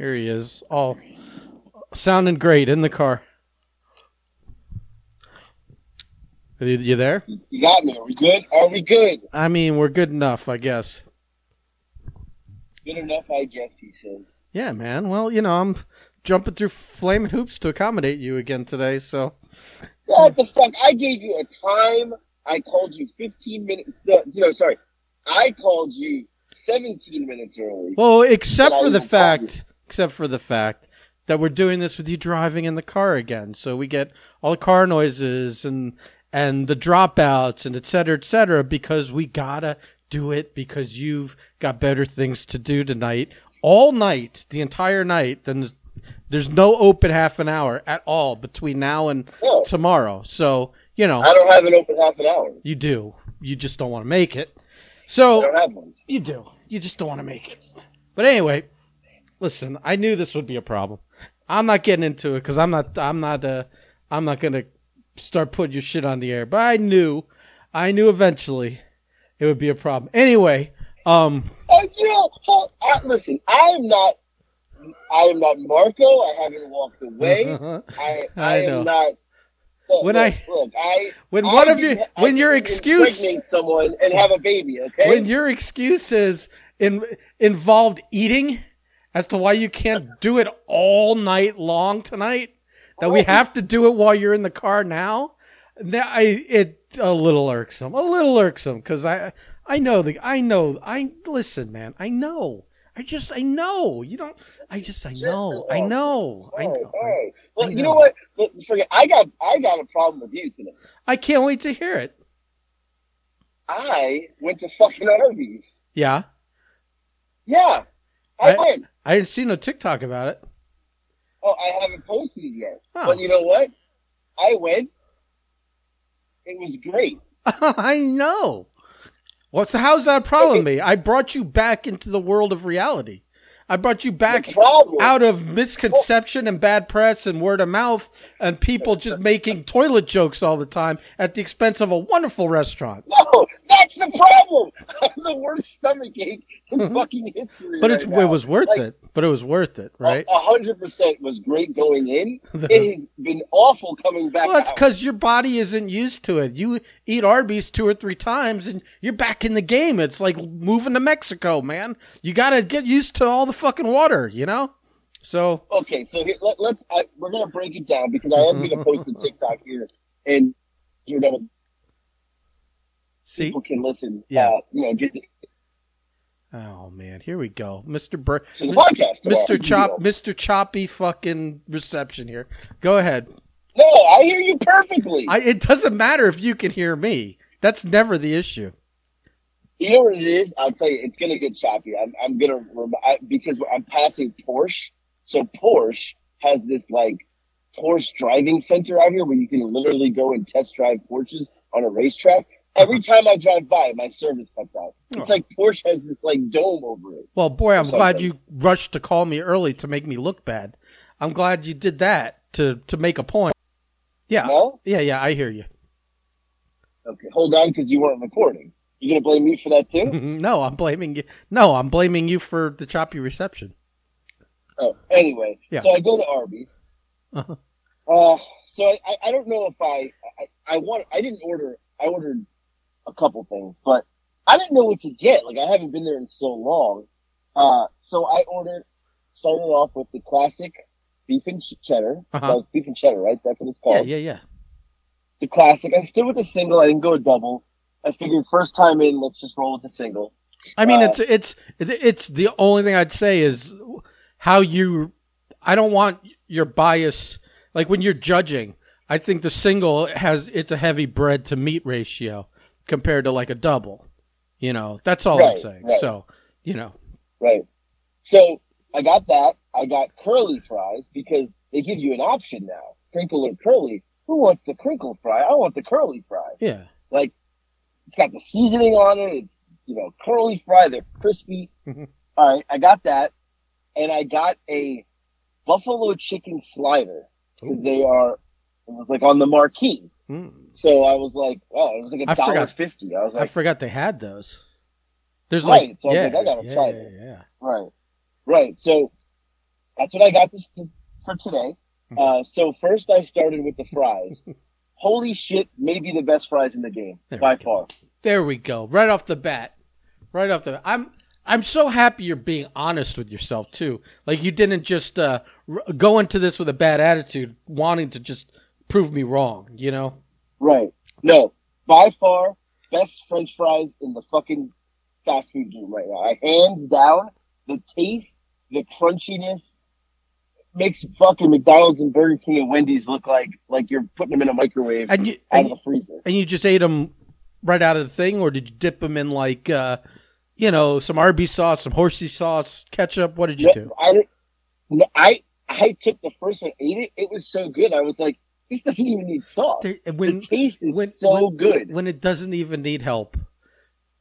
Here he is, all sounding great in the car. Are you, you there? You got me. Are we good? Are we good? I mean, we're good enough, I guess. Good enough, I guess. He says. Yeah, man. Well, you know, I'm jumping through flaming hoops to accommodate you again today, so. What the fuck? I gave you a time. I called you 15 minutes. No, no sorry. I called you 17 minutes early. Well, except for the fact, except for the fact that we're doing this with you driving in the car again, so we get all the car noises and and the dropouts and et cetera, et cetera, because we gotta do it because you've got better things to do tonight, all night, the entire night. Then there's, no open half an hour at all between now and No. tomorrow. So you know I don't have an open half an hour. you do, you just don't want to make it. So don't have one. you do. You just don't want to make it. But anyway, listen. I knew this would be a problem. I'm not getting into it because I'm not. I'm not. Uh, I'm not gonna start putting your shit on the air. But I knew. I knew eventually it would be a problem. Anyway, um, Oh, you know, hold, I, listen. I am not. I am not Marco. I haven't walked away. I, I, I know. am not. Look, When look, I- look, I when I one of you- when your excuse- someone and have a baby. Okay. when your excuse is in, involved eating as to why you can't do it all night long tonight, that we oh. have to do it while you're in the car now, that I it a little irksome, a little irksome because I I know the I know I listen, man, I know. I just I know you don't. I just I know oh, I know I right, know. all right. Well, I you know. know what? Forget. I got. I got a problem with you today. I can't wait to hear it. I went to fucking Arby's. Yeah, Yeah, I, I- went. I didn't see no TikTok about it. Oh, I haven't posted it yet. Huh. But you know what? I went. It was great. I know. Well, so how's that a problem with me? I brought you back into the world of reality. I brought you back out of misconception and bad press and word of mouth and people just making toilet jokes all the time at the expense of a wonderful restaurant. No, that's the problem. The worst stomach ache in fucking history. Mm-hmm. But right it was worth Like, it. But it was worth it, right? A hundred percent was great going in. it has been awful coming back. Well, that's because your body isn't used to it. You eat Arby's two or three times, and you're back in the game. It's like moving to Mexico, man. You got to get used to all the fucking water, you know. So Okay, so here, let, let's. I, we're gonna break it down because I am gonna post the TikTok here, and you know see, people can listen. Yeah. Uh, you know, get oh man, here we go, Mister Bur- to the podcast. Mister Chop, Mister Choppy, fucking reception here. Go ahead. No, I hear you perfectly. I, it doesn't matter if you can hear me. That's never the issue. You know what it is? I'll tell you, it's gonna get choppy. I'm, I'm gonna I, because I'm passing Porsche. So Porsche has this like Porsche driving center out here where you can literally go and test drive Porsches on a racetrack. Every time I drive by, my service cuts out. It's Oh. like Porsche has this like dome over it. Well, boy, I'm glad you rushed to call me early to make me look bad. I'm glad you did that to to make a point. Yeah, No? yeah, yeah. I hear you. Okay, hold on, because you weren't recording. You gonna blame me for that too? no, I'm blaming you. No, I'm blaming you for the choppy reception. oh, anyway, Yeah. so I go to Arby's. Uh-huh. Uh, so I, I, I don't know if I, I I want I didn't order I ordered a couple things, but I didn't know what to get. Like I haven't been there in so long. Uh, so I ordered started off with the classic beef and ch- cheddar, Uh-huh. like beef and cheddar, right? That's what it's called. yeah, yeah. Yeah. The classic. I stood with the single. I didn't go a double. I figured first time in, let's just roll with the single. I mean, Uh, it's it's it's the only thing I'd say is how you. I don't want your bias like when you're judging. I think the single has it's a heavy bread to meat ratio compared to like a double. You know, that's all I'm saying. right. So, you know, Right. So I got that. I got curly fries because they give you an option now. Crinkle or curly. Who wants the crinkle fry? I want the curly fry. yeah. Like it's got the seasoning on it. It's you know curly fry. They're crispy. Mhm. All right, I got that, and I got a buffalo chicken slider because they are. It was like on the marquee. Mm. So I was like, oh, it was like a dollar fifty. I was like, I forgot they had those. There's Right, like, so I was yeah, like, I gotta yeah, try this. Yeah. Right. Right. So That's what I got this for today. Uh, so first I started with the fries. Holy shit, maybe the best fries in the game There by far. There we go. Right off the bat. Right off the I'm I'm so happy you're being honest with yourself too. Like you didn't just uh, r- go into this with a bad attitude, wanting to just prove me wrong. You know? Right. No, by far best French fries in the fucking fast food game right now. I, hands down, the taste, the crunchiness makes fucking McDonald's and Burger King and Wendy's look like like you're putting them in a microwave And you out and, of the freezer. and you just ate them right out of the thing, or did you dip them in like uh, you know some Arby's sauce, some horsey sauce, ketchup? What did you No, do? I, no, I I took the first one, ate it. It was so good. I was like, this doesn't even need sauce. There- the When taste is when- so when- good. when it doesn't even need help,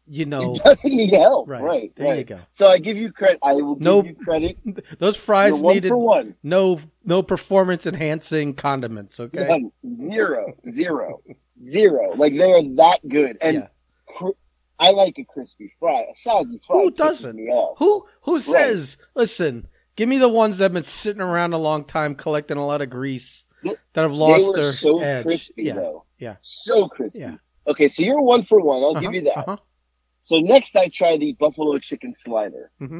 you know. It doesn't need help. Right. Right. There you go. So I give you credit. I will give Nope. you credit. Those fries one needed for one. no no performance enhancing condiments. Okay. None. Zero. Zero. Zero. Like they are that good. And Yeah. cr- I like a crispy fry. A soggy fry. Who doesn't? Who who says? Listen, give me the ones that have been sitting around a long time, collecting a lot of grease, that have lost their so edge. crispy yeah. though. yeah. So crispy. Yeah. Okay, so you're one for one. I'll Uh-huh, give you that. uh-huh. So next I try the buffalo chicken slider. Mm-hmm.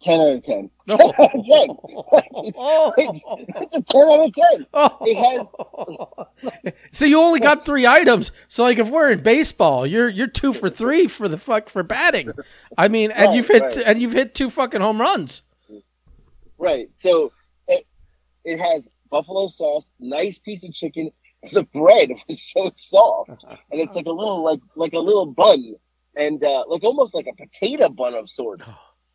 Ten out of ten. No. Ten out of ten. Oh. It's, it's a ten out of ten. Oh. so you only got three items. So like if we're in baseball, you're you're two for three for the fuck for batting. I mean, and Right, you've hit right. and you've hit two fucking home runs. Right. So it, has buffalo sauce, nice piece of chicken. The bread was so soft, and it's like a little like like a little bun, and uh, like almost like a potato bun of sort.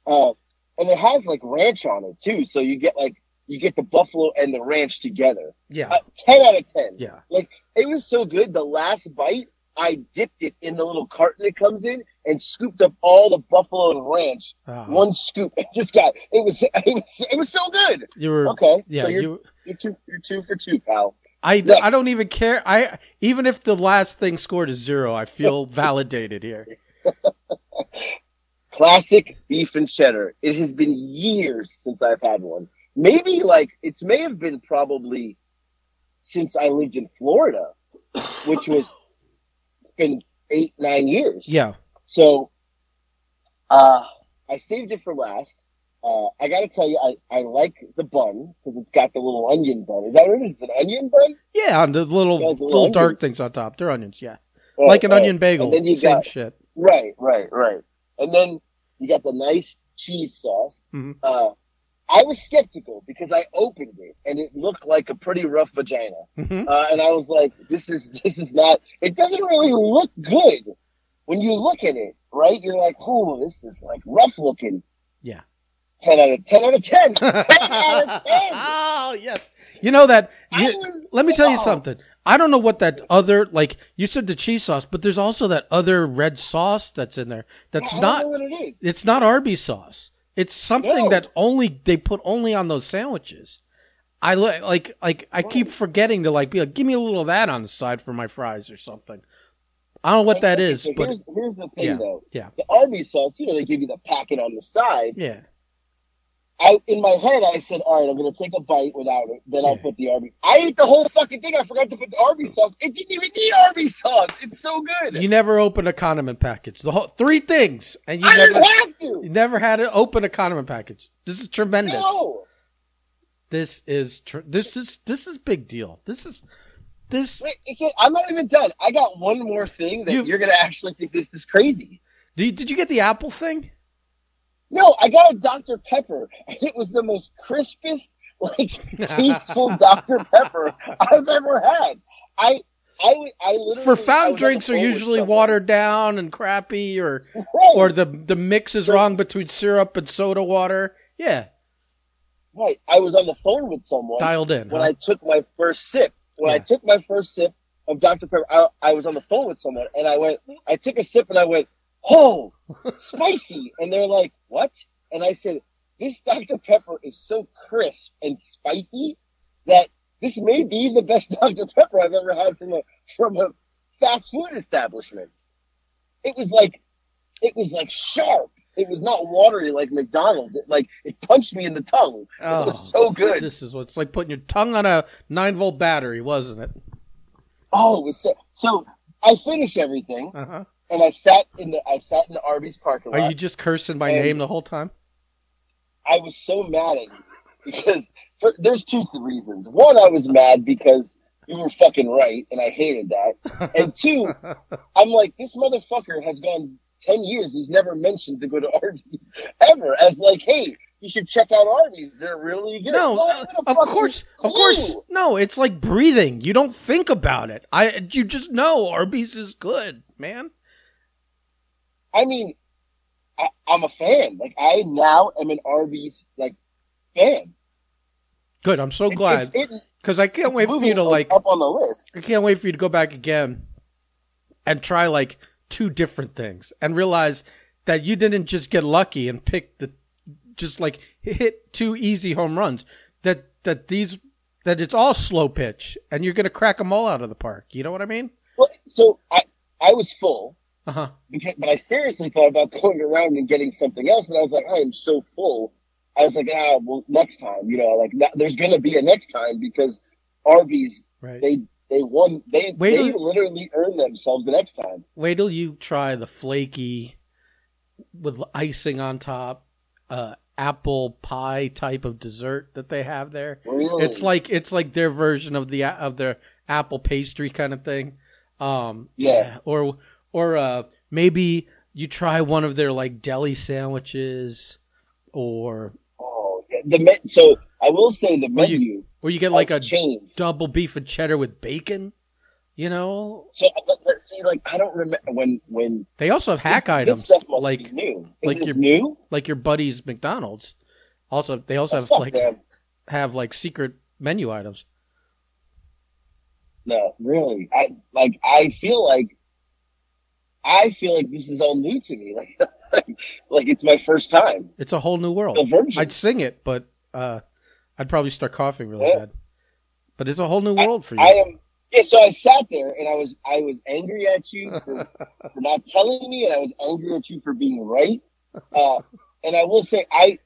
Uh, and it has like ranch on it too, so you get like you get the buffalo and the ranch together. Yeah. Uh, ten out of ten. Yeah. Like it was so good. The last bite, I dipped it in the little carton it comes in and scooped up all the buffalo and ranch. Ah, One scoop. It just got. It was. It was. It was so good. you were Okay. yeah, So you're, you you're two. You're two for two, pal. I, Next. I don't even care. I even if the last thing scored is zero, I feel validated here. Classic beef and cheddar. It has been years since I've had one. Maybe like it's may have been probably since I lived in Florida, which was it's been eight nine years. Yeah. So, uh, I saved it for last. Uh, I gotta tell you, I, I like the bun because it's got the little onion bun. Is that what it is? It's an onion bun? Yeah, on the little the little dark things on top. They're onions, yeah. Right, like an right. onion bagel. And then you Same got shit. right, right, right. And then you got the nice cheese sauce. Mhm. Uh, I was skeptical because I opened it and it looked like a pretty rough vagina. Mhm. Uh, and I was like, this is this is not. It doesn't really look good when you look at it, right? You're like, oh, this is like rough looking. Yeah. Ten out of ten out of ten. ten out of ten. oh yes. You know that. You- was- let me tell you something. I don't know what that other like. You said the cheese sauce, but there's also that other red sauce that's in there. That's I don't not. know what it is. It's not Arby's sauce. It's something No. that only they put only on those sandwiches. I li- like like I keep forgetting to like be like, give me a little of that on the side for my fries or something. I don't know what that is, so but here's, here's the thing yeah, though. yeah. The Arby's sauce, you know, they give you the packet on the side. yeah, I in my head I said, all right, I'm gonna take a bite without it, then I'll put the Arby's. I ate the whole fucking thing. I forgot to put the Arby's sauce. It didn't even need Arby's sauce. It's so good. you never open a condiment package. The whole three things, and you I never didn't have to. you never had to open a condiment package. This is tremendous. No. This is tr- this is this is big deal. This is this. Wait, I'm not even done. I got one more thing that You- you're gonna actually think this is crazy. Do you, did you get the apple thing? No, I got a Dr. Pepper, and it was the most crispest, like tasteful Dr. Pepper I've ever had. I, I, I literally For fountain drinks are usually watered down and crappy, or Right. or the the mix is wrong between syrup and soda water. Yeah, right. I was on the phone with someone dialed in. when huh? I took my first sip. When I took my first sip of Dr. Pepper, I, I was on the phone with someone, and I went, I took a sip, and I went, "Oh, spicy!" And they're like, "What?" And I said, "This Dr. Pepper is so crisp and spicy that this may be the best Dr. Pepper I've ever had from a from a fast food establishment." It was like, it was like sharp it was not watery like McDonald's. It, like it punched me in the tongue. Oh, it was so good. This is what's like putting your tongue on a nine volt battery, wasn't it? Oh, it was so. So I finished everything, Uh huh. and I sat in the I sat in the Arby's parking lot. Are you just cursing my name the whole time? I was so mad at you because for, there's two reasons. One, I was mad because you were fucking right, and I hated that. And two, I'm like, this motherfucker has gone ten years. He's never mentioned to go to Arby's ever as like, hey, you should check out Arby's. They're really good. No, oh, a of course, of course. No, it's like breathing. You don't think about it. I, you just know Arby's is good, man. I mean, I, I'm a fan. Like I now am an Arby's like fan. Good. I'm so glad because I can't wait for you to like. up on the list. I can't wait for you to go back again and try like two different things and realize that you didn't just get lucky and pick the just like hit two easy home runs. That that these that it's all slow pitch and you're gonna crack them all out of the park. You know what I mean? Well, so I I was full. Uh huh. because, but I seriously thought about going around and getting something else. But I was like, I am so full. I was like, ah, well, next time, you know, like there's gonna be a next time because Arby's Right. they they won they Wait they till- literally earned themselves the next time. Wait till you try the flaky with icing on top, uh, apple pie type of dessert that they have there. Really, It's like it's like their version of the of their apple pastry kind of thing. Um, Yeah. Or or uh, maybe you try one of their like deli sandwiches, or oh, yeah. the me- so I will say the Well, you- menu or you get like a changed. double beef and cheddar with bacon. You know, So but, but see, like I don't remember when when they also have hack this, this items must like new. Is like this your- new? like your buddy's McDonald's. Also, they also Oh, have like them. have like secret menu items. No, really. I like. I feel like. I feel like this is all new to me. Like, like it's my first time. It's a whole new world. I'd sing it, but uh, I'd probably start coughing really Yeah. bad. But it's a whole new world for you. I am. Yeah. So I sat there and I was. I was angry at you for, for not telling me, and I was angry at you for being right. Uh, and I will say, I.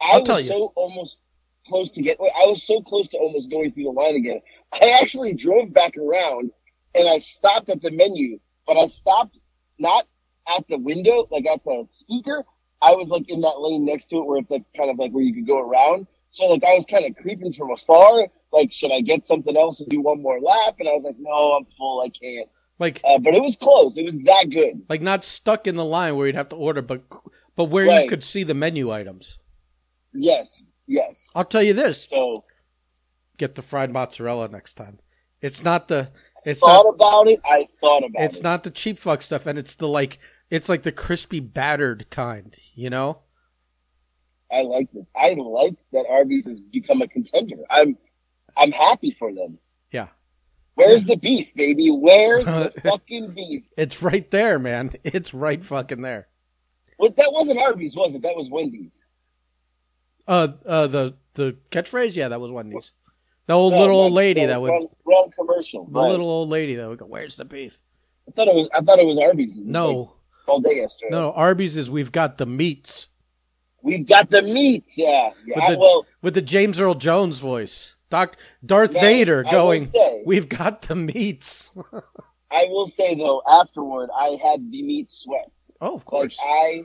I I'll was so almost close to get. I was so close to almost going through the line again. I actually drove back around and I stopped at the menu, but I stopped not at the window, like at the speaker. I was like in that lane next to it where it's like kind of like where you could go around. So like I was kind of creeping from afar. Like, should I get something else and do one more lap? And I was like, no, I'm full. I can't. like Uh, but it was close. It was that good. like not stuck in the line where you'd have to order, but but where you could see the menu items. Yes. Yes. I'll tell you this: So get the fried mozzarella next time. It's not the it's thought not about it. I thought about it's it. not the cheap fuck stuff, and it's the like it's like the crispy battered kind. You know? I like this. I like that Arby's has become a contender. I'm I'm happy for them. Yeah. Where's the beef, baby? Where's the fucking beef? It's right there, man. It's right fucking there. Well, that wasn't Arby's, was it? That was Wendy's. Uh, uh, the the catchphrase, yeah, that was Wendy's. The old No, little old lady no, that would, wrong, wrong commercial. the right. little old lady that would go, "Where's the beef?" I thought it was. I thought it was Arby's. Like, No, all day yesterday. no, Arby's is we've got the meats We've got the meat. Yeah. Yeah. With the- with the James Earl Jones voice, Doc Darth Now, Vader going, say- "We've got the meats." I will say though, afterward, I had the meat sweats. oh, of Like course. I,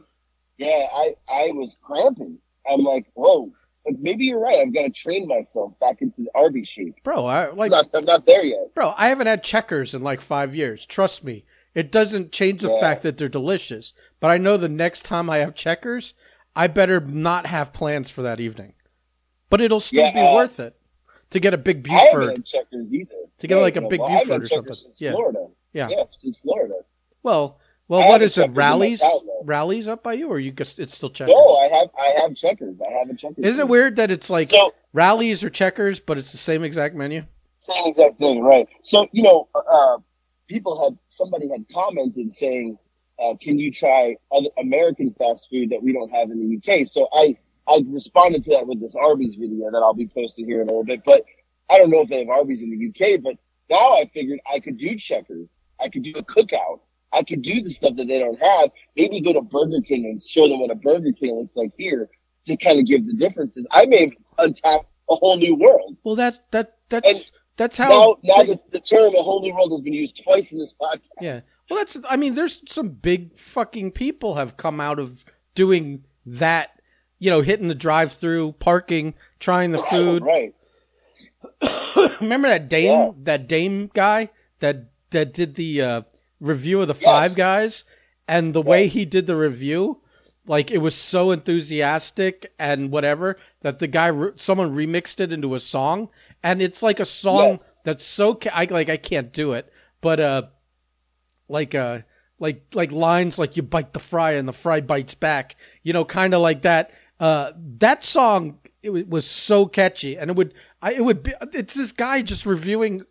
yeah, I, I was cramping. I'm like, whoa. But maybe you're right. I've got to train myself back into the Arby's shape. Bro, I I'm like not, I'm not there yet. Bro, I haven't had checkers in like five years. Trust me. It doesn't change the Yeah. fact that they're delicious. But I know the next time I have checkers, I better not have plans for that evening. But it'll still Yeah, be uh, worth it to get a big I haven't Buford. checkers either. To get, like, a big well, Buford or something. Since Yeah. Florida. Yeah. Yeah, since Florida. Well, well, I what it? in my Rally's, rally's up by you, or you just it's still checkers? No, I have, I have checkers. I have a checkers. Isn't it weird that it's like So rally's or checkers, but it's the same exact menu? same exact thing, right? So you know, uh, people had somebody had commented saying, uh, "Can you try other American fast food that we don't have in the UK?" So I I responded to that with this Arby's video that I'll be posting here in a little bit. But I don't know if they have Arby's in the UK. But now I figured I could do Checkers. I could do a cookout. I could do the stuff that they don't have. Maybe go to Burger King and show them what a Burger King looks like here to kind of give the differences. I may have untapped a whole new world. Well, that that that's And that's how. Now, now they- the, the term "a whole new world" has been used twice in this podcast. Yeah. Well, that's. I mean, there's some big fucking people have come out of doing that. You know, hitting the drive-through, parking, trying the food. right. Remember that Daym, Yeah. that Daym guy that that did the uh, review of the Yes. Five Guys, and the way he did the review, like it was so enthusiastic and whatever that the guy, re- someone remixed it into a song, and it's like a song Yes. that's so ca- I like I can't do it, but uh, like uh, like like lines like you bite the fry and the fry bites back, you know, kind of like that. Uh, that song it wa- was so catchy, and it would I it would be it's this guy just reviewing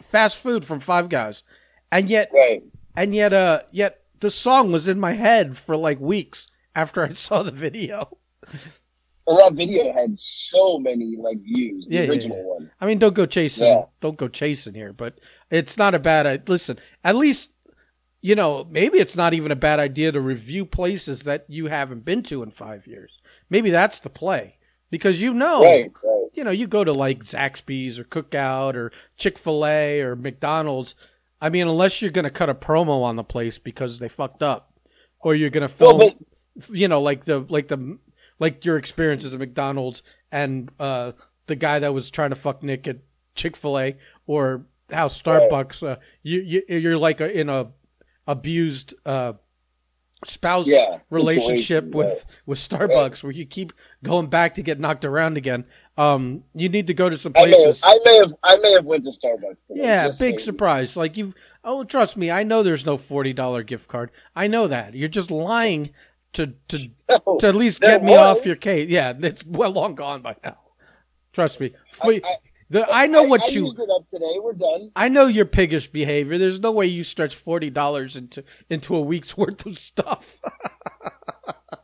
fast food from Five Guys, and yet Right. and yet uh yet the song was in my head for like weeks after I saw the video. Well, that video had so many like views. The Yeah, yeah, original yeah. one. I mean, don't go chasing, Yeah. don't go chasing here, but it's not a bad. i- Listen, at least you know maybe it's not even a bad idea to review places that you haven't been to in five years. Maybe that's the play because you know, Right. Right. you know, you go to like Zaxby's or Cookout or Chick Fil A or McDonald's. I mean, unless you're going to cut a promo on the place because they fucked up, or you're going to Well, film, but you know, like the like the like your experiences at McDonald's and uh, the guy that was trying to fuck Nick at Chick Fil A, or how Starbucks, uh, you, you you're like a, in a abused uh, spouse Yeah, relationship situation, with with Starbucks, where you keep going back to get knocked around again. Um, you need to go to some I may, have, places. I may have I may have went to Starbucks today. Yeah, big maybe. surprise. Like you, oh, trust me, I know there's no forty dollar gift card. I know that you're just lying to to No, to at least get me was. off your case. Yeah, it's well long gone by now. Trust me. I- I- the, I know I, what I you. used it up today. We're done. I know your piggish behavior. There's no way you stretch forty dollars into into a week's worth of stuff.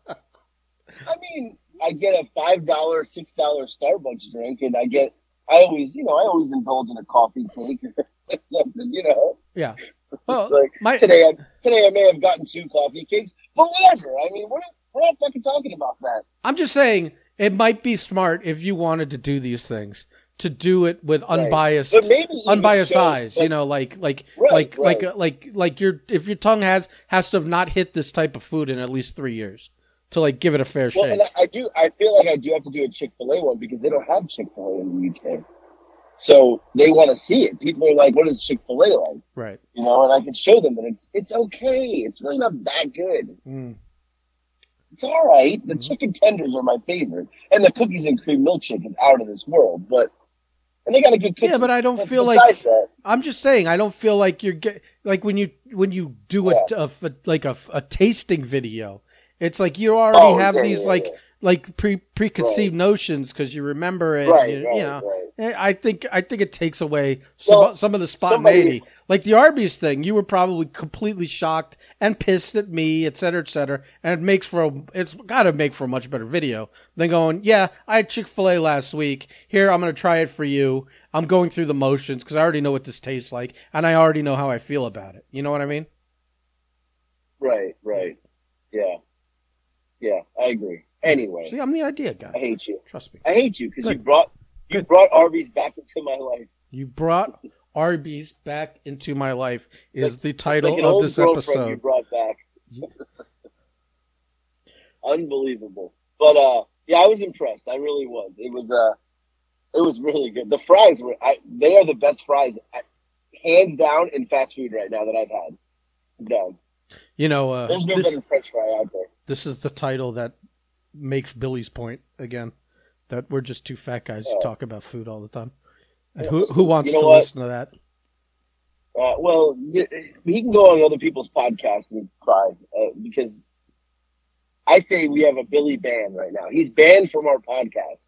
I mean, I get a five dollar, six dollar Starbucks drink, and I get. I always, you know, I always indulge in a coffee cake or something, you know. yeah. Well, like my today, I, today I may have gotten two coffee cakes, but whatever. I mean, we're not, we're not fucking talking about that. I'm just saying it might be smart if you wanted to do these things to do it with unbiased But maybe unbiased show, eyes you know like like Right, like right. like uh, like like your if your tongue has has to have not hit this type of food in at least three years to like give it a fair Well, shake and I, I do. I feel like I do have to do a Chick Fil A one because they don't have Chick Fil A in the UK, so they want to see it. People are like, "What is Chick Fil A like?" right You know, and I can show them that it's it's okay. It's really not that good. mm. It's all right. The Mhm. chicken tenders are my favorite, and the cookies and cream milkshake is out of this world. But and they got a good cookie. Yeah, but I don't feel like- that. i'm just saying i don't feel like you're get like when you when you do a, a, a- like a, a tasting video it's like you already Oh, have yeah, these yeah, like yeah. like pre preconceived notions because you remember it right, you, right, you know right. Eh, I think I think it takes away some, Well, some of the somebody- spontaneity. Like the Arby's thing, you were probably completely shocked and pissed at me, et cetera, et cetera. And it makes for a, it's got to make for a much better video than going, yeah, I had Chick Fil A last week. Here, I'm going to try it for you. I'm going through the motions because I already know what this tastes like and I already know how I feel about it. You know what I mean? Right, right. Yeah, yeah. I agree. Anyway, See, I'm the idea guy. I hate you. Trust me. I hate you because you brought you Good. brought Arby's back into my life. You brought Arby's back into my life is Like- the title like of this girlfriend you episode. brought back. Unbelievable. But uh, yeah, I was impressed. I really was. It was uh, it was really good. The fries were. I, they are the best fries, I- hands down, in fast food right now that I've had. No, You know, uh, there's no this- better French fry out there. This is the title that makes Billy's point again that we're just two fat guys who talk about food all the time. And Yeah, who who wants you know to what? listen to that? Uh, well, he can go on other people's podcasts and cry uh, because I say we have a Billy ban right now. He's banned from our podcast.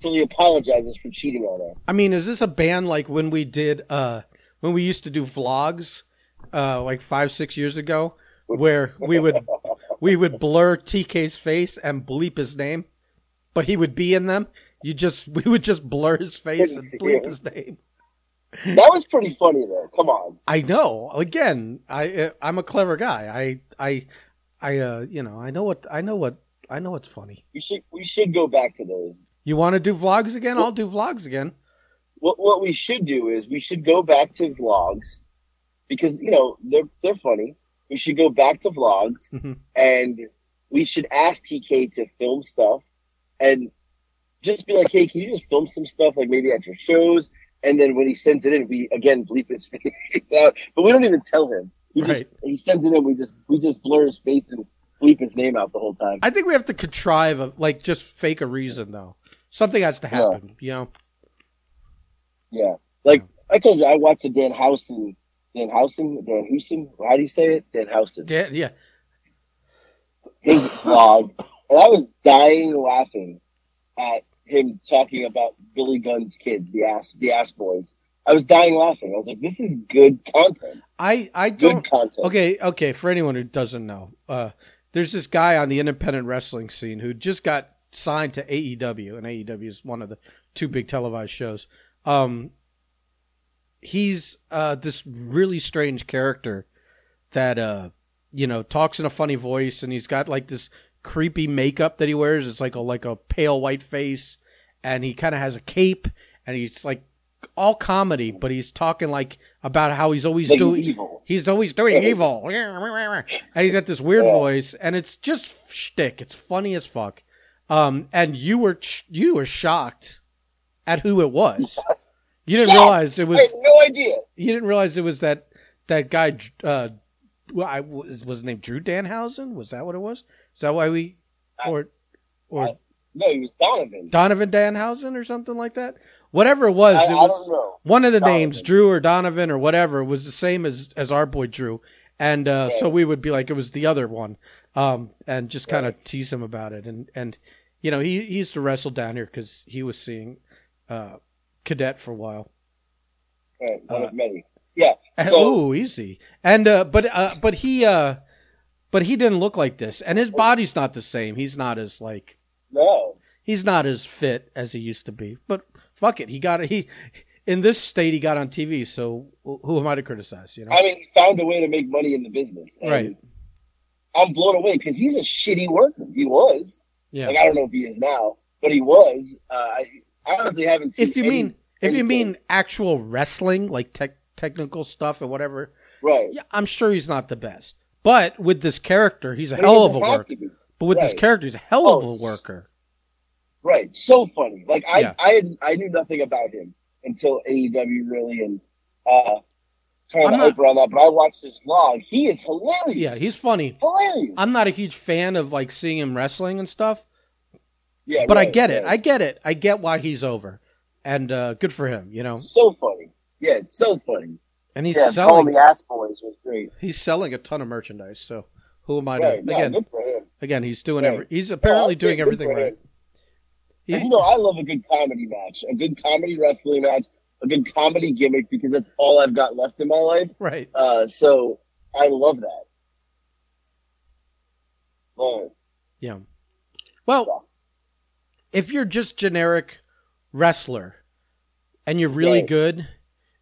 So he apologizes for cheating on us. I mean, is this a ban like when we did uh when we used to do vlogs uh like 5 6 years ago where we would we would blur TK's face and bleep his name, but he would be in them. You just we would just blur his face and bleep his name. That was pretty funny though. Come on. I know. Again, I I'm a clever guy. I I I uh you know I know what I know what I know what's funny. We should we should go back to those. You want to do vlogs again? I'll do vlogs again. What what we should do is we should go back to vlogs because you know they're they're funny. We should go back to vlogs Mhm. and we should ask TK to film stuff and just be like, hey, can you just film some stuff like maybe at your shows? And then when he sends it in, we again bleep his face out, but we don't even tell him. He just Right. he sends it in. We just we just blur his face and bleep his name out the whole time. I think we have to contrive a like just fake a reason though. Something has to happen. You know. Yeah. Like I told you, I watched a Dan Housen, Dan Housen, Dan Housen. How do you say it? Dan Housen. Da- yeah. His vlog, and I was dying laughing at him talking about Billy Gunn's kids, the ass, the ass boys. I was dying laughing. I was like, "This is good content. I I Good don't. content." Okay, okay. For anyone who doesn't know, uh, there's this guy on the independent wrestling scene who just got signed to AEW, and AEW is one of the two big televised shows. Um, he's uh, this really strange character that uh, you know talks in a funny voice, and he's got like this creepy makeup that he wears. It's like a like a pale white face, and he kind of has a cape, and he's like all comedy, but he's talking like about how he's always Like doing evil. He's always doing evil. And he's got this weird Yeah. voice, and it's just shtick. It's funny as fuck. Um, and you were you were shocked at who it was. You didn't Yeah. realize it I was. had no idea. You didn't realize it was that that guy. Uh, well, I was was his name Drew Danhausen. Was that what it was? Is that why we or or I- No, he was Donovan. Donovan Danhausen or something like that? Whatever it was, I, it was don't know. one of the Donovan. names, Drew or Donovan or whatever, was the same as as our boy Drew, and uh, so we would be like it was the other one, um, and just kind of Right. tease him about it, and and you know he, he used to wrestle down here because he was seeing uh, Cadet for a while. Right, one Uh, of many. Yeah. So Ooh, easy. And uh, but uh, but he uh, but he didn't look like this, and his body's not the same. He's not as like no. he's not as fit as he used to be. But fuck it, he got he in this state he got on TV. So who am I to criticize? You know, I mean, he found a way to make money in the business. Right. I'm blown away because he's a shitty worker. He was. yeah. Like I don't know if he is now, but he was. Uh, I honestly haven't seen. if you any- mean if you mean actual wrestling, like tech technical stuff or whatever, right, yeah, I'm sure he's not the best. But with this character, he's a But he hell of a worker. But with this character, he's a hell of Oh, a worker. Right, so funny. Like I, Yeah. I, had, I knew nothing about him until AEW really and uh, kind of not- around that. But I watched this vlog. He is hilarious. Yeah, he's funny. hilarious. I'm not a huge fan of like seeing him wrestling and stuff, Yeah, but I right, get it. I get it. I get why he's over, and uh, good for him. You know, so funny. Yeah, so funny. And he's yeah, selling. the ass boys was great. He's selling a ton of merchandise. So who am I to Right, no, again? good for him. Again, he's doing Right. every. He's apparently doing everything right. He- you know, I love a good comedy match, a good comedy wrestling match, a good comedy gimmick because that's all I've got left in my life. right. Uh, so I love that. Oh, Yeah. Well, if you're just generic wrestler and you're really Right. good,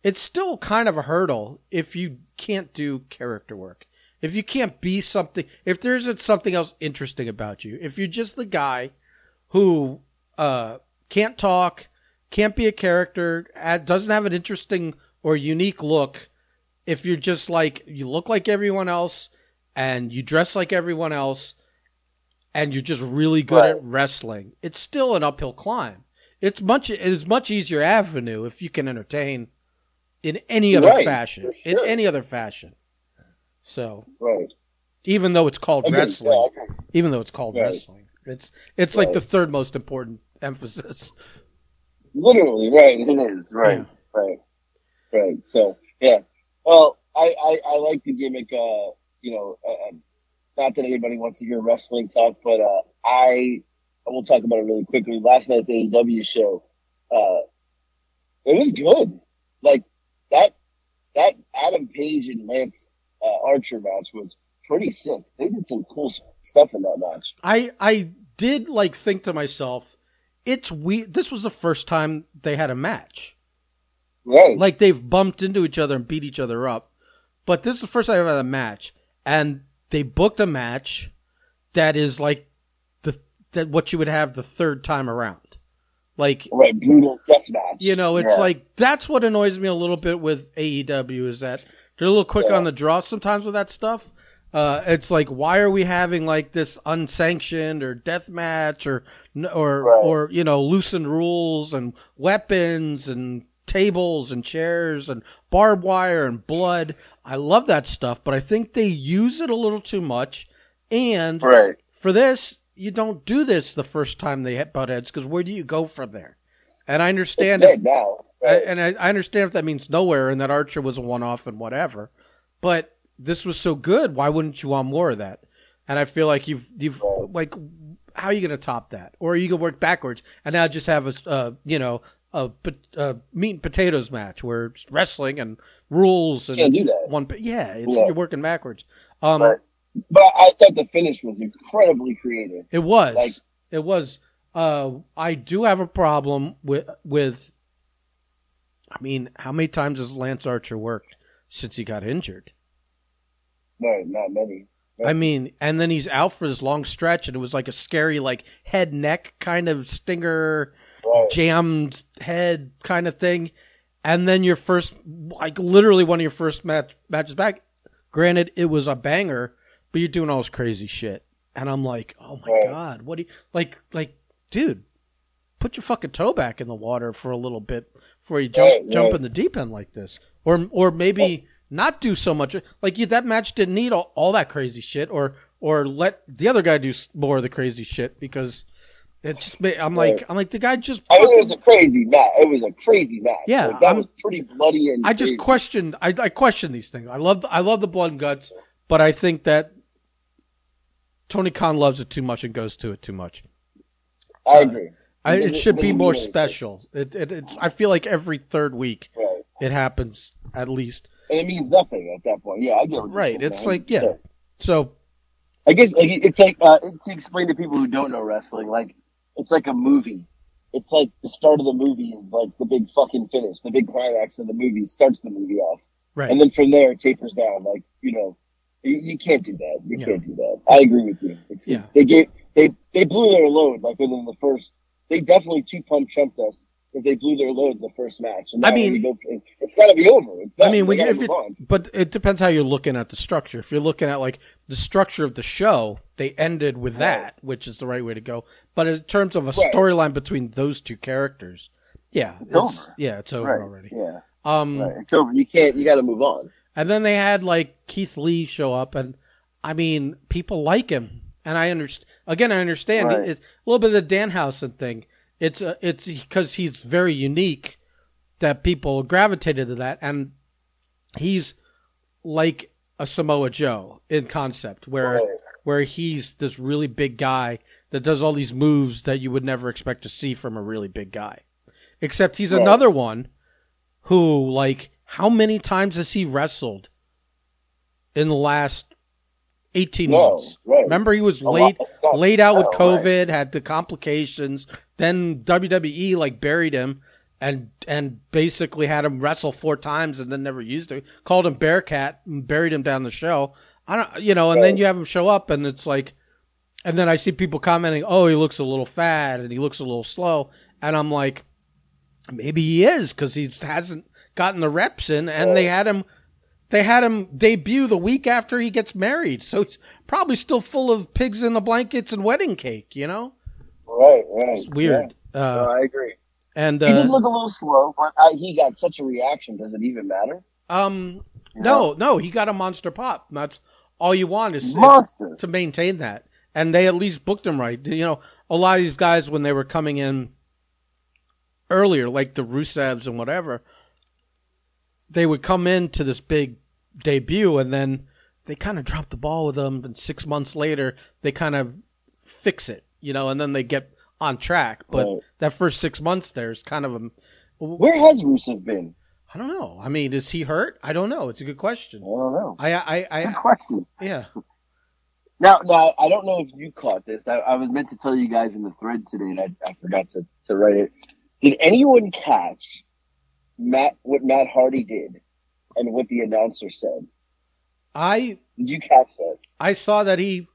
it's still kind of a hurdle if you can't do character work. If you can't be something, if there isn't something else interesting about you, if you're just the guy who uh, can't talk, can't be a character, doesn't have an interesting or unique look, if you're just like, you look like everyone else and you dress like everyone else and you're just really good at wrestling, it's still an uphill climb. It's much it's much easier avenue if you can entertain in any other Right, fashion. for In any other fashion. So right. even though it's called wrestling, Yeah, okay. even though it's called Right. wrestling, it's it's like the third most important emphasis. Literally, right. It is. Right. Yeah. Right. Right. So, yeah. Well, I, I, I like the gimmick, uh, you know, uh, not that anybody wants to hear wrestling talk, but, uh, I, will talk about it really quickly. Last night's AEW show, uh, it was good. Like that Adam Page and Lance, uh, Archer match was pretty sick. They did some cool stuff in that match. I I did like think to myself, it's we. This was the first time they had a match. Right. Like they've bumped into each other and beat each other up. But this is the first time I've had a match, and they booked a match that is like the that what you would have the third time around. Like right, brutal death match. you know, it's Yeah. like that's what annoys me a little bit with AEW is that they're a little quick Yeah. on the draw sometimes with that stuff. Uh, it's like why are we having like this unsanctioned or death match or or Right. or you know loosened rules and weapons and tables and chairs and barbed wire and blood. I love that stuff, but I think they use it a little too much. And right. for this, you don't do this the first time they hit butt heads because where do you go from there? And I understand if now. I, Right. and I, I understand if that means nowhere and that Archer was a one off and whatever, but this was so good. Why wouldn't you want more of that? And I feel like you've you've Right. like how are you going to top that? Or are you going to work backwards and now just have a uh, you know a, a meat and potatoes match where it's wrestling and rules and Can't do that. one. Yeah, it's, Yeah. you're working backwards. Um, Right. But I thought the finish was incredibly creative. It was. Like- it was. Uh, I do have a problem with with. I mean, how many times has Lance Archer worked since he got injured? No, not many. I mean, and then he's out for this long stretch, and it was like a scary, like head neck kind of stinger, Right. jammed head kind of thing. And then your first, like literally one of your first match matches back. Granted, it was a banger, but you're doing all this crazy shit, and I'm like, oh my Right. god, what do you like? Like, dude, put your fucking toe back in the water for a little bit before you jump Right, jump right. in the deep end like this, or or maybe not do so much. Like you, that match didn't need all, all that crazy shit, or or let the other guy do more of the crazy shit because it just made. I'm like, I'm like the guy just. I mean, it was a crazy match. It was a crazy match. Yeah, Like, that I'm- was pretty bloody and. I just crazy. questioned. I, I question these things. I love. I love the blood and guts, but I think that Tony Khan loves it too much and goes to it too much. I agree. I, It should be more special. It, it, it's. I feel like every third week Right. it happens at least. And it means nothing at that point. Yeah, I get what you're Right. It's like yeah. So I guess like it's like uh, to explain to people who don't know wrestling, like it's like a movie. It's like the start of the movie is like the big fucking finish, the big climax of the movie starts the movie off, right. and then from there it tapers down. Like you know, you, you can't do that. You Yeah. can't do that. I agree with you. It's Yeah. They gave they they blew their load like within the first. They definitely two pump chumped us because they blew their load in the first match. And I mean- go, it's got to be over. It's I mean, when you, gotta if move on. but it depends how you're looking at the structure. If you're looking at like the structure of the show, they ended with that, which is the right way to go. But in terms of a Right. storyline between those two characters, yeah, It's over. Yeah, it's over right? already. Yeah, Um, right. It's over. You can't. You got to move on. And then they had like Keith Lee show up, and I mean, people like him, and I understand. Again, I understand Right. it's a little bit of the Danhausen thing. It's uh, it's because he's very unique that people gravitated to that, and he's like a Samoa Joe in concept, where Right. where he's this really big guy that does all these moves that you would never expect to see from a really big guy. Except he's Right. another one who, like, how many times has he wrestled in the last eighteen No, months? right. Remember, he was laid laid out with oh, right. COVID, had the complications. Then WWE like buried him and and basically had him wrestle four times and then never used him. Called him Bearcat and buried him down the show. I don't, you know, and then you have him show up and it's like, and then I see people commenting, "Oh, he looks a little fat and he looks a little slow," and I'm like, maybe he is because he hasn't gotten the reps in, and they had him. They had him debut the week after he gets married, so it's probably still full of pigs in the blankets and wedding cake. You know, Right, right. it's weird. Yeah. Uh, No, I agree. and He did uh, look a little slow, but I, he got such a reaction. Does it even matter? um, You no, no, he got a monster pop. That's all you want is Monster. to maintain that, and they at least booked him right. You know, a lot of these guys when they were coming in earlier, like the Rusevs and whatever, they would come into this big debut, and then they kind of drop the ball with them, and six months later they kind of fix it, you know, and then they get on track. But Right. that first six months there is kind of a Where has Rusev been? I don't know. I mean, is he hurt? I don't know. It's a good question I don't know. I, I, I, Good question. yeah. Now, now I don't know if you caught this. I, I was meant to tell you guys in the thread today, and I, I forgot to, to write it. Did anyone catch Matt what Matt Hardy did and what the announcer said? I Did you catch that? I saw that he,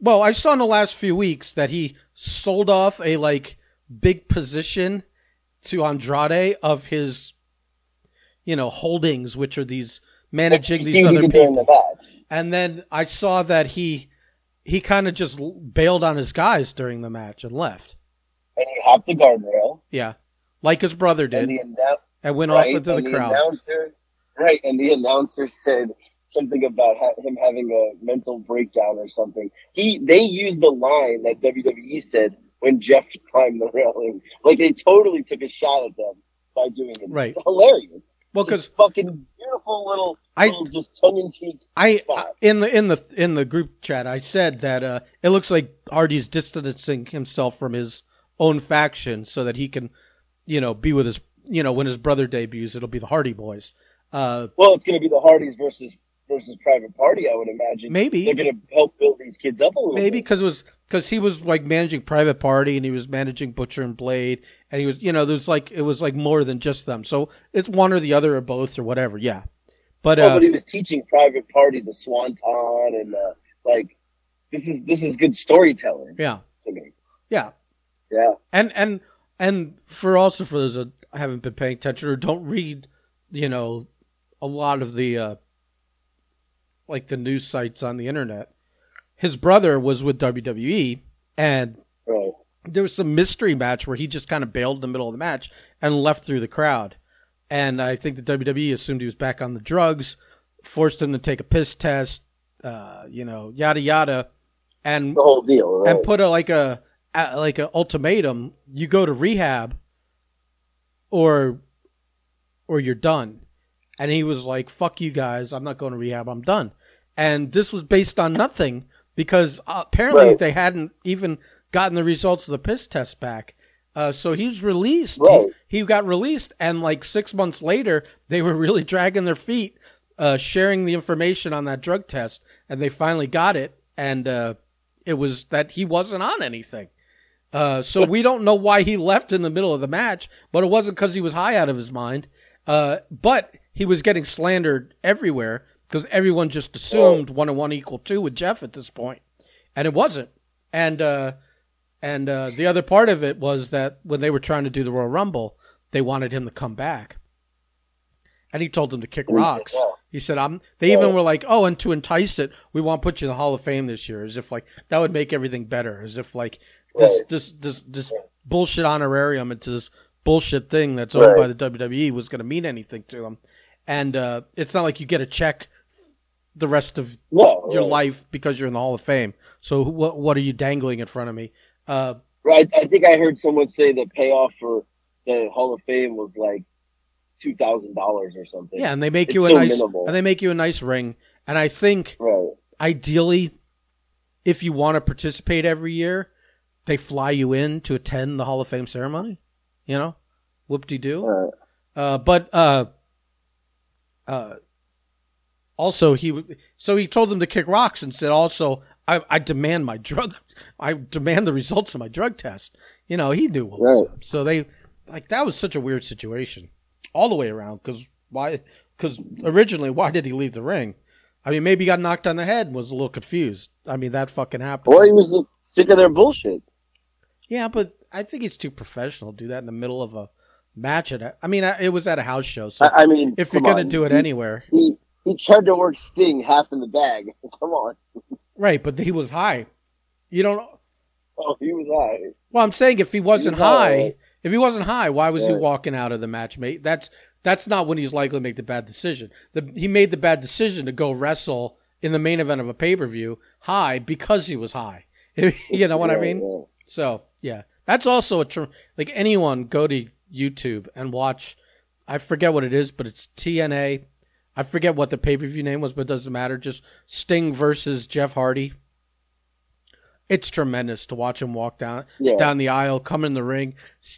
well, I saw in the last few weeks that he sold off a like big position to Andrade of his, you know, holdings, which are these managing these see what he other people. And then I saw that he he kind of just bailed on his guys during the match and left. And he hopped the guardrail. Yeah, like his brother And did, the, annou- and went right, off into and the the crowd. announcer, right? And the announcer said something about ha- him having a mental breakdown or something. He they used the line that WWE said when Jeff climbed the railing. Like they totally took a shot at them by doing it. Right. It's hilarious. Well, because fucking beautiful little, I- little just tongue in cheek. I spot. in the in the in the group chat I said that uh, it looks like Hardy's distancing himself from his own faction so that he can, you know, be with his you know when his brother debuts it'll be the Hardy Boys. Uh, Well, it's going to be the Hardys versus versus Private Party. I would imagine. Maybe. they're going to help build these kids up a little. maybe because it was because he was like managing Private Party and he was managing Butcher and Blade and he was you know there's like it was like more than just them. So it's one or the other or both or whatever. Yeah, but uh, but he was teaching Private Party the Swanton and uh, like this is this is good storytelling yeah, to me. yeah. Yeah, and and and for also for those that haven't been paying attention or don't read, you know, a lot of the uh, like the news sites on the internet. His brother was with WWE, and right. there was some mystery match where he just kind of bailed in the middle of the match and left through the crowd. And I think the WWE assumed he was back on the drugs, forced him to take a piss test, uh, you know, yada yada, and The whole deal. Right? and put a like a, a like a ultimatum you go to rehab or or you're done. And he was like fuck you guys i'm not going to rehab i'm done. And this was based on nothing because uh, apparently Right. they hadn't even gotten the results of the piss test back. Uh, so he's released. Right. he, he got released and like six months later they were really dragging their feet uh, sharing the information on that drug test. And they finally got it and uh, it was that he wasn't on anything uh, so we don't know why he left in the middle of the match, but it wasn't because he was high out of his mind. Uh, but he was getting slandered everywhere because everyone just assumed one and one equal two with Jeff at this point, and it wasn't. And uh, and uh, the other part of it was that when they were trying to do the Royal Rumble, they wanted him to come back, and he told them to kick And he said rocks. He said, "I'm." They even were like, "Oh, and to entice it, we want to put you in the Hall of Fame this year." As if like that would make everything better. As if like this Right. this this this bullshit honorarium into this bullshit thing that's owned by the WWE was going to mean anything to them. And uh, it's not like you get a check the rest of No, your right. life because you're in the Hall of Fame. So what what are you dangling in front of me? Uh, Right. I think I heard someone say the payoff for the Hall of Fame was like two thousand dollars or something. yeah, and they make It's you a so nice minimal. and they make you a nice ring. And I think Right. ideally, if you want to participate every year, they fly you in to attend the Hall of Fame ceremony. You know, whoop de doo. Right. Uh, but uh, uh, also he so he told them to kick rocks and said also I, I demand my drug I demand the results of my drug test. You know he knew what was up. So they like that was such a weird situation all the way around because why? Because originally why did he leave the ring? I mean maybe he got knocked on the head and was a little confused. I mean that fucking happened. Or he was sick of their bullshit. Yeah, but I think it's too professional to do that in the middle of a match. At a, I mean, it was at a house show, so I, I mean, if you're gonna do it he, anywhere, he he tried to work Sting half in the bag. Come on. right? But he was high. You don't. Oh, he was high. Well, I'm saying if he wasn't was high, high, if he wasn't high, why was he walking out of the match, mate? That's that's not when he's likely to make the bad decision. The, he made the bad decision to go wrestle in the main event of a pay per view high because he was high. you know what I mean? yeah. So yeah, that's also a term. Like anyone, go to YouTube and watch. I forget what it is, but it's TNA. I forget what the pay per view name was, but it doesn't matter. Just Sting versus Jeff Hardy. It's tremendous to watch him walk down Yeah. down the aisle, come in the ring.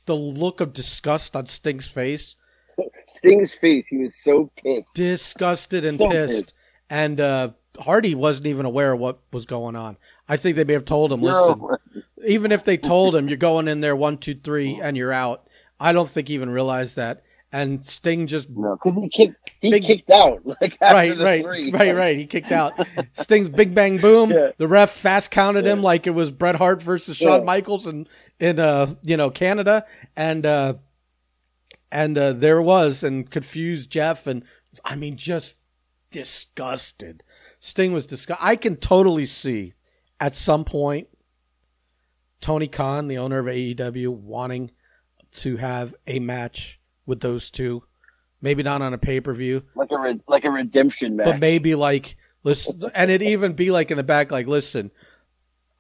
The look of disgust on Sting's face, Sting's face, he was so pissed. disgusted and So pissed. pissed. And uh, Hardy wasn't even aware of what was going on. I think they may have told him, Zero. "Listen, even if they told him you're going in there one, two, three, and you're out, I don't think he even realized that. and Sting just No, because he kicked. He Big- kicked out. Like after right, the right, three. right, right. He kicked out. Sting's Big Bang Boom. Yeah. The ref fast counted him like it was Bret Hart versus Shawn Yeah. Michaels in in uh you know Canada, and uh and uh, there was, and confused Jeff, and I mean just disgusted. Sting was disgusted. I can totally see at some point Tony Khan, the owner of AEW, wanting to have a match with those two. Maybe not on a pay per view, like a re- like a redemption match. but maybe like listen, and it even be like in the back, like listen,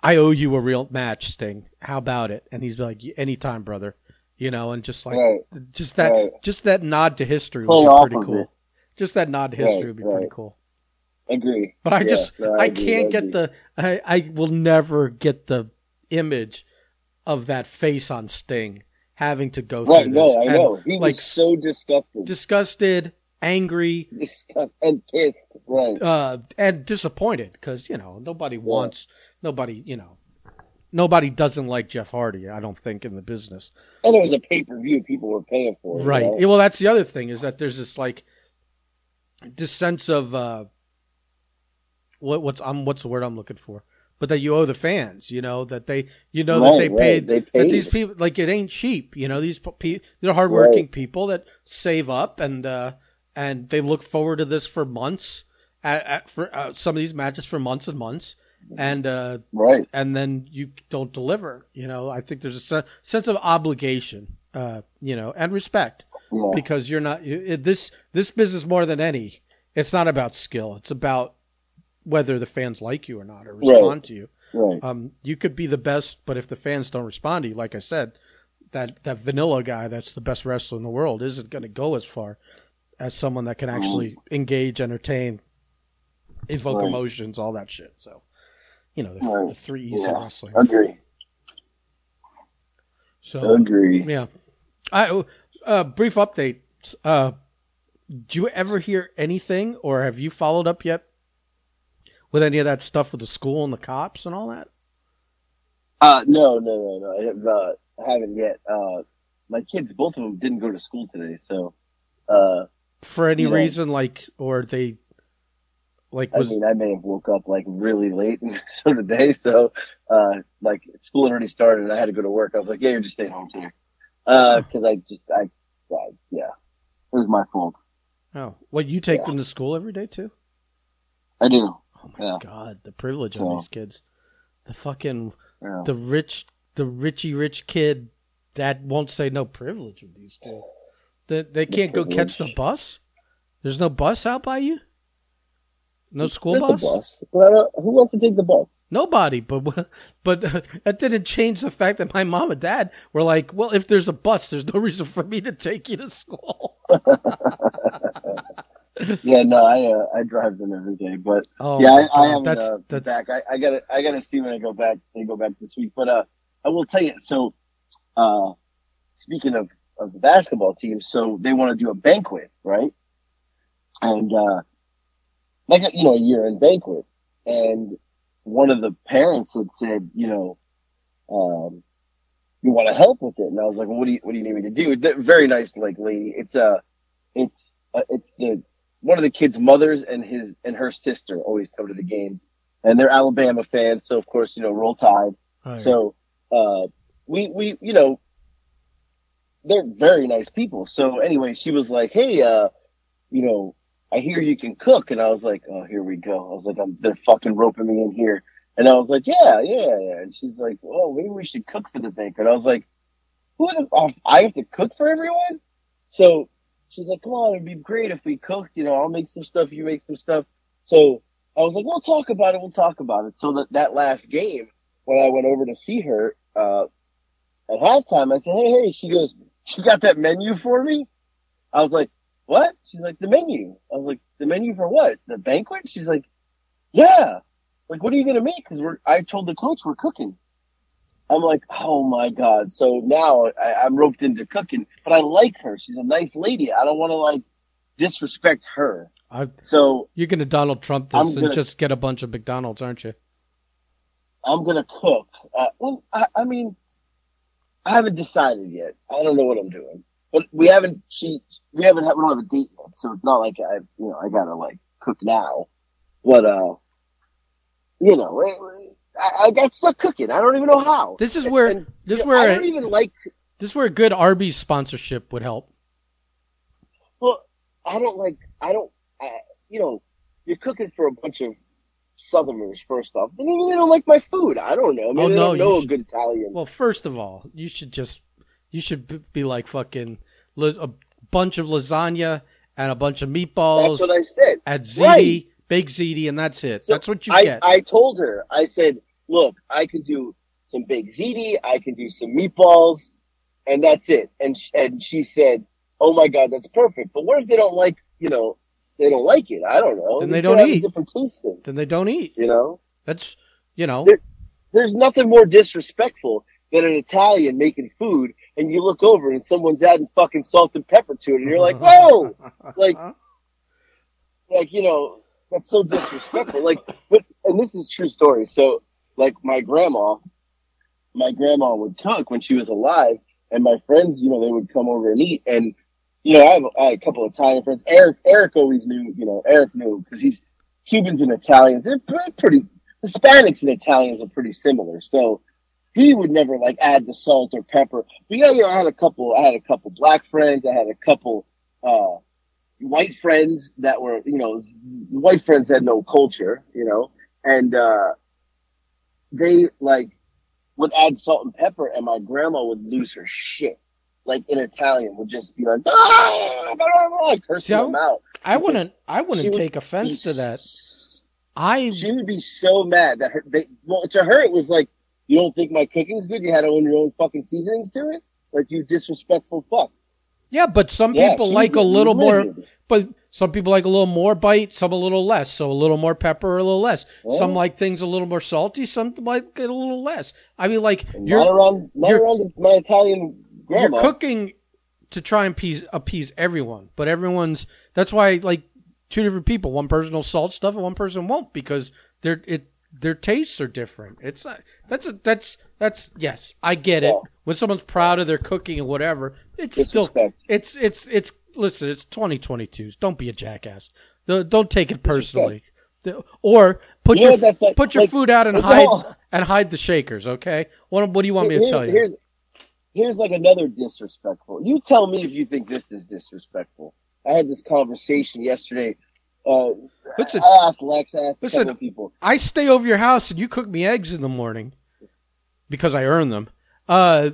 I owe you a real match, Sting. How about it? And he's like, anytime, brother. You know, and just like Right. just that Right. just that nod to history would be pretty cool. it. Just that nod to history Right, would be pretty cool. agree. But I Yeah, just no, I, agree, can't I get the I, I will never get the image of that face on Sting having to go through. Right, through no. I And, know. He like, was so disgusted, disgusted, angry, disgust and pissed. Right. uh, and disappointed because you know nobody wants nobody you know nobody doesn't like Jeff Hardy. I don't think in the business, And it was a pay per view people were paying for. you right? know? Well, that's the other thing is that there's this like this sense of uh, what what's I'm what's the word I'm looking for, but that you owe the fans. You know that they you know that Right, they right. paid They that these people like it ain't cheap. You know these people, they're hardworking people that save up and uh, and they look forward to this for months. At, at for uh, some of these matches for months and months, and uh, Right. and then you don't deliver. You know, I think there's a se- sense of obligation, uh, you know, and respect Yeah. because you're not you- it, this this business more than any. It's not about skill. It's about whether the fans like you or not or Right. respond to you. Right. Um, you could be the best, but if the fans don't respond to you, like I said, that that vanilla guy that's the best wrestler in the world isn't going to go as far as someone that can actually engage, entertain, evoke Right. emotions, all that shit. So, you know, the, Right. the three E's Yeah. wrestling. Agree. So, Agree. yeah. I uh, brief update. Uh, did you ever hear anything, or have you followed up yet with any of that stuff with the school and the cops and all that? Uh, no, no, no, no. I have. I haven't yet. Uh, my kids, both of them, didn't go to school today, so. Uh, For any reason, like, or they, like, I mean, I may have woke up like really late, and so today. So, uh, like school had already started, and I had to go to work. I was like, "Yeah, you're just staying home today," because I just, I, I, yeah, it was my fault. oh, well, you take Yeah. them to school every day too. I do. Oh my Yeah. god, the privilege of Yeah. these kids, the fucking Yeah. the rich, the richy rich kid that won't say no privilege of these two. They, they can't go catch the bus. There's no bus out by you. No school There's bus. bus. But who wants to take the bus? Nobody. But but uh, that didn't change the fact that my mom and dad were like, well, if there's a bus, there's no reason for me to take you to school. yeah, no, I uh, I drive them every day, but Oh, yeah, I, I haven't that's uh, that's back. I, I gotta I gotta see when I go back. They go back this week, but uh, I will tell you. So, uh, speaking of of the basketball team, so they want to do a banquet, right? And uh, like a, you know, a year end banquet, and one of the parents had said, you know, um, you want to help with it, and I was like, well, what do you what do you need me to do? Very nice, like lady. It's uh, it's uh, it's the one of the kids' mothers and his and her sister always come to the games, and they're Alabama fans, so of course you know roll tide. right. So uh, we we you know they're very nice people. So anyway, she was like, hey, uh, you know, I hear you can cook, and I was like, oh, here we go. I was like, I'm, they're fucking roping me in here, and I was like, yeah, yeah, yeah. And she's like, oh, maybe we should cook for the banquet. I was like, who the, oh, I have to cook for everyone? So she's like, come on, it'd be great if we cooked. You know, I'll make some stuff, you make some stuff. So I was like, we'll talk about it. We'll talk about it. So that that last game, when I went over to see her uh, at halftime, I said, hey, hey. She goes, she got that menu for me. I was like, what? She's like, the menu. I was like, the menu for what? The banquet? She's like, yeah. Like, what are you gonna make? Because we're. I told the coach we're cooking. I'm like, oh my god. So now I, I'm roped into cooking, but I like her. She's a nice lady. I don't want to like disrespect her. I, So you're gonna Donald Trump this I'm and gonna- just get a bunch of McDonald's, aren't you? I'm gonna cook. Uh, well, I, I mean, I haven't decided yet. I don't know what I'm doing, but we haven't. She we haven't we don't have a date yet, so it's not like I, you know, I gotta like cook now. But uh, you know, it- I, I got stuck cooking. I don't even know how. This is where And, this you know, I don't even like. this is where a good Arby's sponsorship would help. Well, I don't like. I don't. I, you know, you're cooking for a bunch of Southerners. First off, maybe they don't like my food. I don't know. Maybe Oh, they no, don't know you a good Italian. Well, first of all, you should just you should be like fucking a bunch of lasagna and a bunch of meatballs That's what I said. at ziti, Right. bake ziti, and that's it. So that's what you I, get. I told her, I said, look, I can do some baked ziti, I can do some meatballs, and that's it. And sh- and she said, oh my god, that's perfect. But what if they don't like, you know, they don't like it? I don't know. Then You they don't eat. Different tasting, then they don't eat. you know. That's you know. There- There's nothing more disrespectful than an Italian making food, and you look over and someone's adding fucking salt and pepper to it, and you're like, whoa, like like you know that's so disrespectful like but and this is true story so like my grandma my grandma would cook when she was alive and my friends you know they would come over and eat. And you know i have, I have a couple italian friends. Eric eric always knew you know eric knew because he's cubans and italians. They're pretty hispanics and italians are pretty similar. So he would never like add the salt or pepper. But yeah you know i had a couple i had a couple black friends. I had a couple uh white friends that were, you know, white friends had no culture, you know, and, uh, they like would add salt and pepper and my grandma would lose her shit. Like in Italian would just be like, ah, blah, blah, blah, cursing See, I- them out. I wouldn't. I wouldn't would take offense to that. I She would be so mad that her, they, well, to her it was like, you don't think my cooking's good? You had to own your own fucking seasonings to it? Like you disrespectful fuck. Yeah, but some Yeah, people like a little more. But some people like a little more bite, some a little less. So a little more pepper, a little less. Well- some oh. like things a little more salty, some like it a little less. I mean, like you're not around, not you're- around my Italian grandma. you're cooking to try and appease, appease everyone, but everyone's. That's why like two different people. One person will salt stuff, and one person won't because they're it their tastes are different. It's not. That's a that's that's yes, I get it. Yeah. When someone's proud of their cooking and whatever, it's still it's it's it's listen. It's 2022. Don't be a jackass. Don't take it personally. Or put You your like- put your like- food out and hide oh. and hide the shakers. Okay. What what do you want me to tell you? Here's, here's like another disrespectful. You tell me if you think this is disrespectful. I had this conversation yesterday. Uh, Listen, I asked Lex, I asked Listen, people. I stay over your house and you cook me eggs in the morning because I earn them. Uh,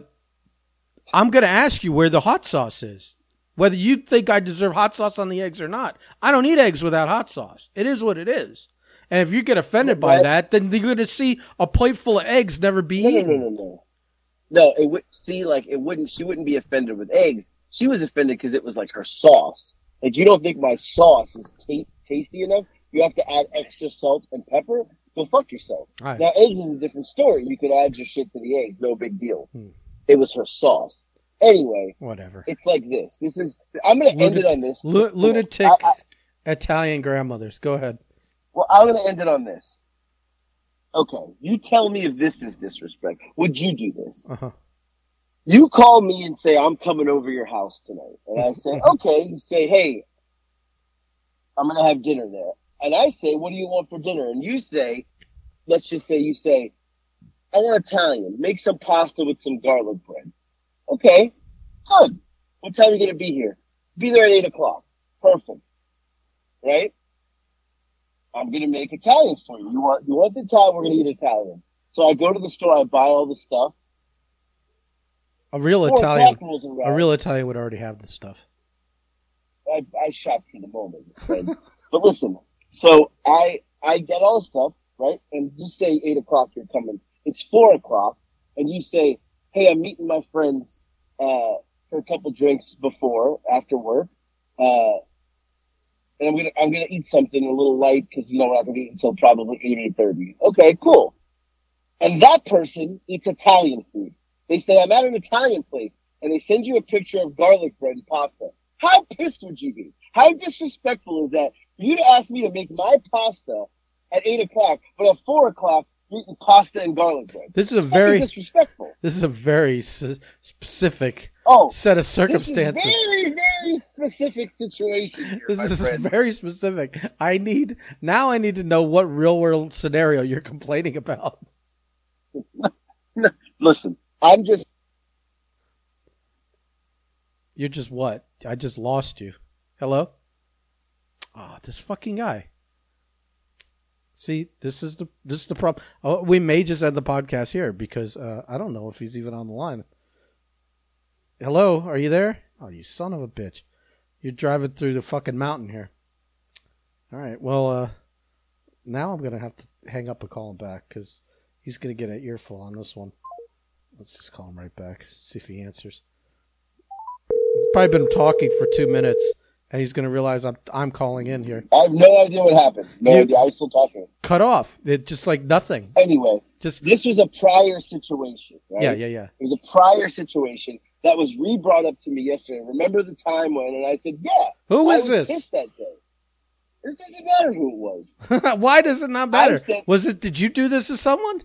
I'm going to ask you where the hot sauce is. Whether you think I deserve hot sauce on the eggs or not. I don't eat eggs without hot sauce. It is what it is. And if you get offended by What? that, then you're going to see a plate full of eggs never be No, no, eaten. no, no, no. No, it would see like it wouldn't. She wouldn't be offended with eggs. She was offended because it was like her sauce. Like you don't think my sauce is ta- tasty enough? You have to add extra salt and pepper. Go fuck yourself. Right. Now eggs is a different story. You could add your shit to the eggs, no big deal. Hmm. It was her sauce. Anyway, Whatever. it's like this. This is. I'm gonna end it on this. Lu- lunatic I- I- Italian grandmothers. Go ahead. well, I'm gonna end it on this. Okay, you tell me if this is disrespect. Would you do this? Uh-huh. You call me and say I'm coming over your house tonight, and I say okay. You say, hey, I'm gonna have dinner there, and I say, what do you want for dinner? And you say, let's just say you say, I want Italian. Make some pasta with some garlic bread. Okay, good. What time are you gonna be here? Be there at eight o'clock. Perfect. Right? I'm gonna make Italian for you. You want you want the Italian? We're gonna eat Italian. So I go to the store. I buy all the stuff. A real Four Italian. o'clock rolls around. A real Italian would already have this stuff. I, I shop for the moment. friend. but listen, so I I get all the stuff right, and you say eight o'clock you're coming. It's four o'clock, and you say, "Hey, I'm meeting my friends uh, for a couple drinks before after work, uh, and I'm gonna I'm gonna eat something a little light because you know we're not gonna eat until probably eight eight thirty. Okay, cool. And that person eats Italian food. They say I'm at an Italian place, and they send you a picture of garlic bread and pasta. How pissed would you be? How disrespectful is that for you to ask me to make my pasta at eight o'clock, but at four o'clock you're eating pasta and garlic bread? This is a very disrespectful. this is a very s- specific Oh, set of circumstances. this is very, very specific situation. Here, This is friend. very specific. I need now. I need to know what real world scenario you're complaining about. Listen, I'm just You're just what? I just lost you. Hello? Ah, this fucking guy. See, this is the this is the problem. Oh, we may just end the podcast here because uh, I don't know if he's even on the line. Hello, are you there? Oh, you son of a bitch! You're driving through the fucking mountain here. All right, well, uh, now I'm gonna have to hang up and call him back because he's gonna get an earful on this one. Let's just call him right back. See if he answers. Probably been talking for two minutes, and he's going to realize I'm I'm calling in here. I have no idea what happened. No You- idea. I was still talking. Cut off. It just like nothing. Anyway, Just this was a prior situation. Right? yeah, yeah, yeah. It was a prior situation that was re-brought up to me yesterday. Remember the time when? And I said, "Yeah." Who was this? pissed that day. It doesn't matter who it was. Why does it not matter? said- was it? Did you do this to someone?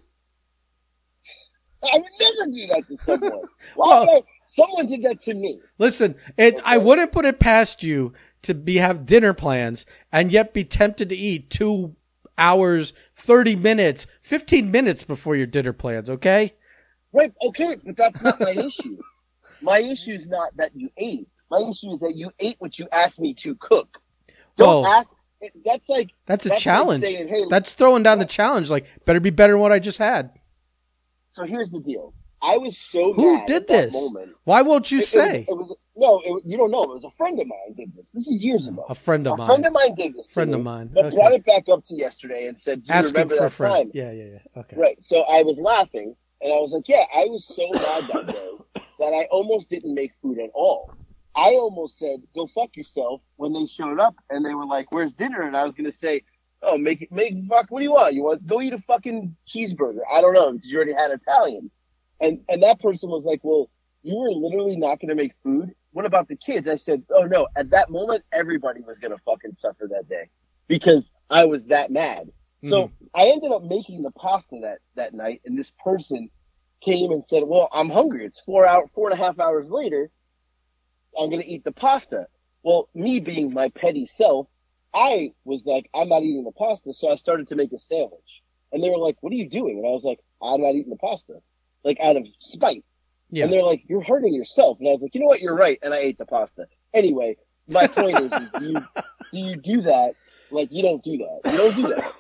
I would never do that to someone. Why Well- would I? Someone did that to me. Listen, it, I wouldn't put it past you to be have dinner plans and yet be tempted to eat two hours, thirty minutes, fifteen minutes before your dinner plans. Okay. Right? Okay, but that's not my issue. My issue is not that you ate. My issue is that you ate what you asked me to cook. Don't Well, ask. That's like That's a That's like challenge. saying, hey, That's throwing down the challenge. Like, better be better than what I just had. so. Here's the deal. I was so Who mad did at that this? moment. Why won't you It- it was- say? it was, no? It, you don't know. It was a friend of mine did this. This is years ago. A friend A of mine. friend of mine did this. Friend me, of mine. But Okay. brought it back up to yesterday and said, "Do you remember a that friend. time?" Yeah, yeah, yeah. Okay. Right. So I was laughing, and I was like, "Yeah, I was so mad that day that I almost didn't make food at all. I almost said, "Go fuck yourself." When they showed up and they were like, "Where's dinner?" and I was gonna say, "Oh, make it, make fuck. What do you want? You want go eat a fucking cheeseburger? I don't know because you already had Italian." And and that person was like, "Well, you were literally not gonna make food. What about the kids?" I said, "Oh no." At that moment, everybody was gonna fucking suffer that day because I was that mad. So Mm-hmm. I ended up making the pasta that that night, and this person came and said, "Well, I'm hungry. It's four hour, four and a half hours later. I'm gonna eat the pasta." Well, me being my petty self, I was like, "I'm not eating the pasta," so I started to make a sandwich, and they were like, "What are you doing?" And I was like, "I'm not eating the pasta," like out of spite. Yeah. And they're like, "You're hurting yourself," and I was like, "You know what? You're right," and I ate the pasta. Anyway, my point is, is do you do you do that? Like, you don't do that. You don't do that.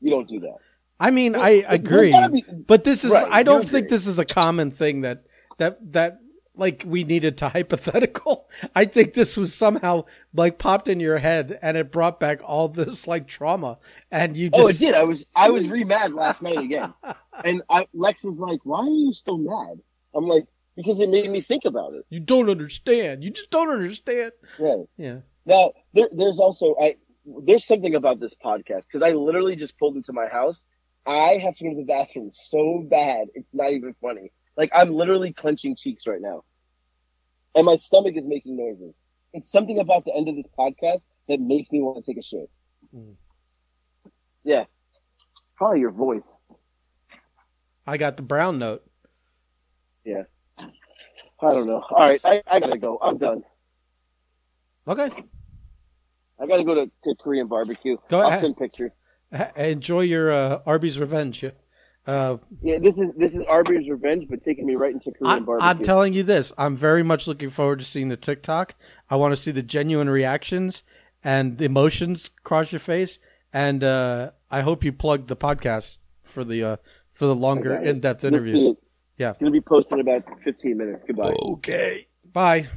You don't do that. I mean, There- I agree, be- but this is. Right, I don't think this is a common thing that that that like we needed to hypothetical. I think this was somehow like popped in your head and it brought back all this like trauma, and you just. Oh, it did. I was I was re mad last night again, and I, Lex is like, "Why are you still mad?" I'm like, "Because it made me think about it." You don't understand. You just don't understand. Right Yeah. now, there, there's also I there's something about this podcast because I literally just pulled into my house. I have to go to the bathroom so bad, it's not even funny. Like I'm literally clenching cheeks right now, and my stomach is making noises. It's something about the end of this podcast that makes me want to take a shit. Mm. Yeah, probably your voice. I got the brown note. Yeah. I don't know. All right, I, I gotta go. I'm done. Okay. I gotta go to, to Korean barbecue. Go I'll ahead. send pictures. Enjoy your uh, Arby's revenge. Yeah. Uh, Yeah, this is this is Arby's revenge, but taking me right into Korean I'm, barbecue. I'm telling you this. I'm very much looking forward to seeing the TikTok. I want to see the genuine reactions and the emotions cross your face. And uh, I hope you plug the podcast for the uh, for the longer, I in-depth You'll interviews. Yeah. It's gonna be posted in about 15 minutes. Goodbye. Okay. Bye.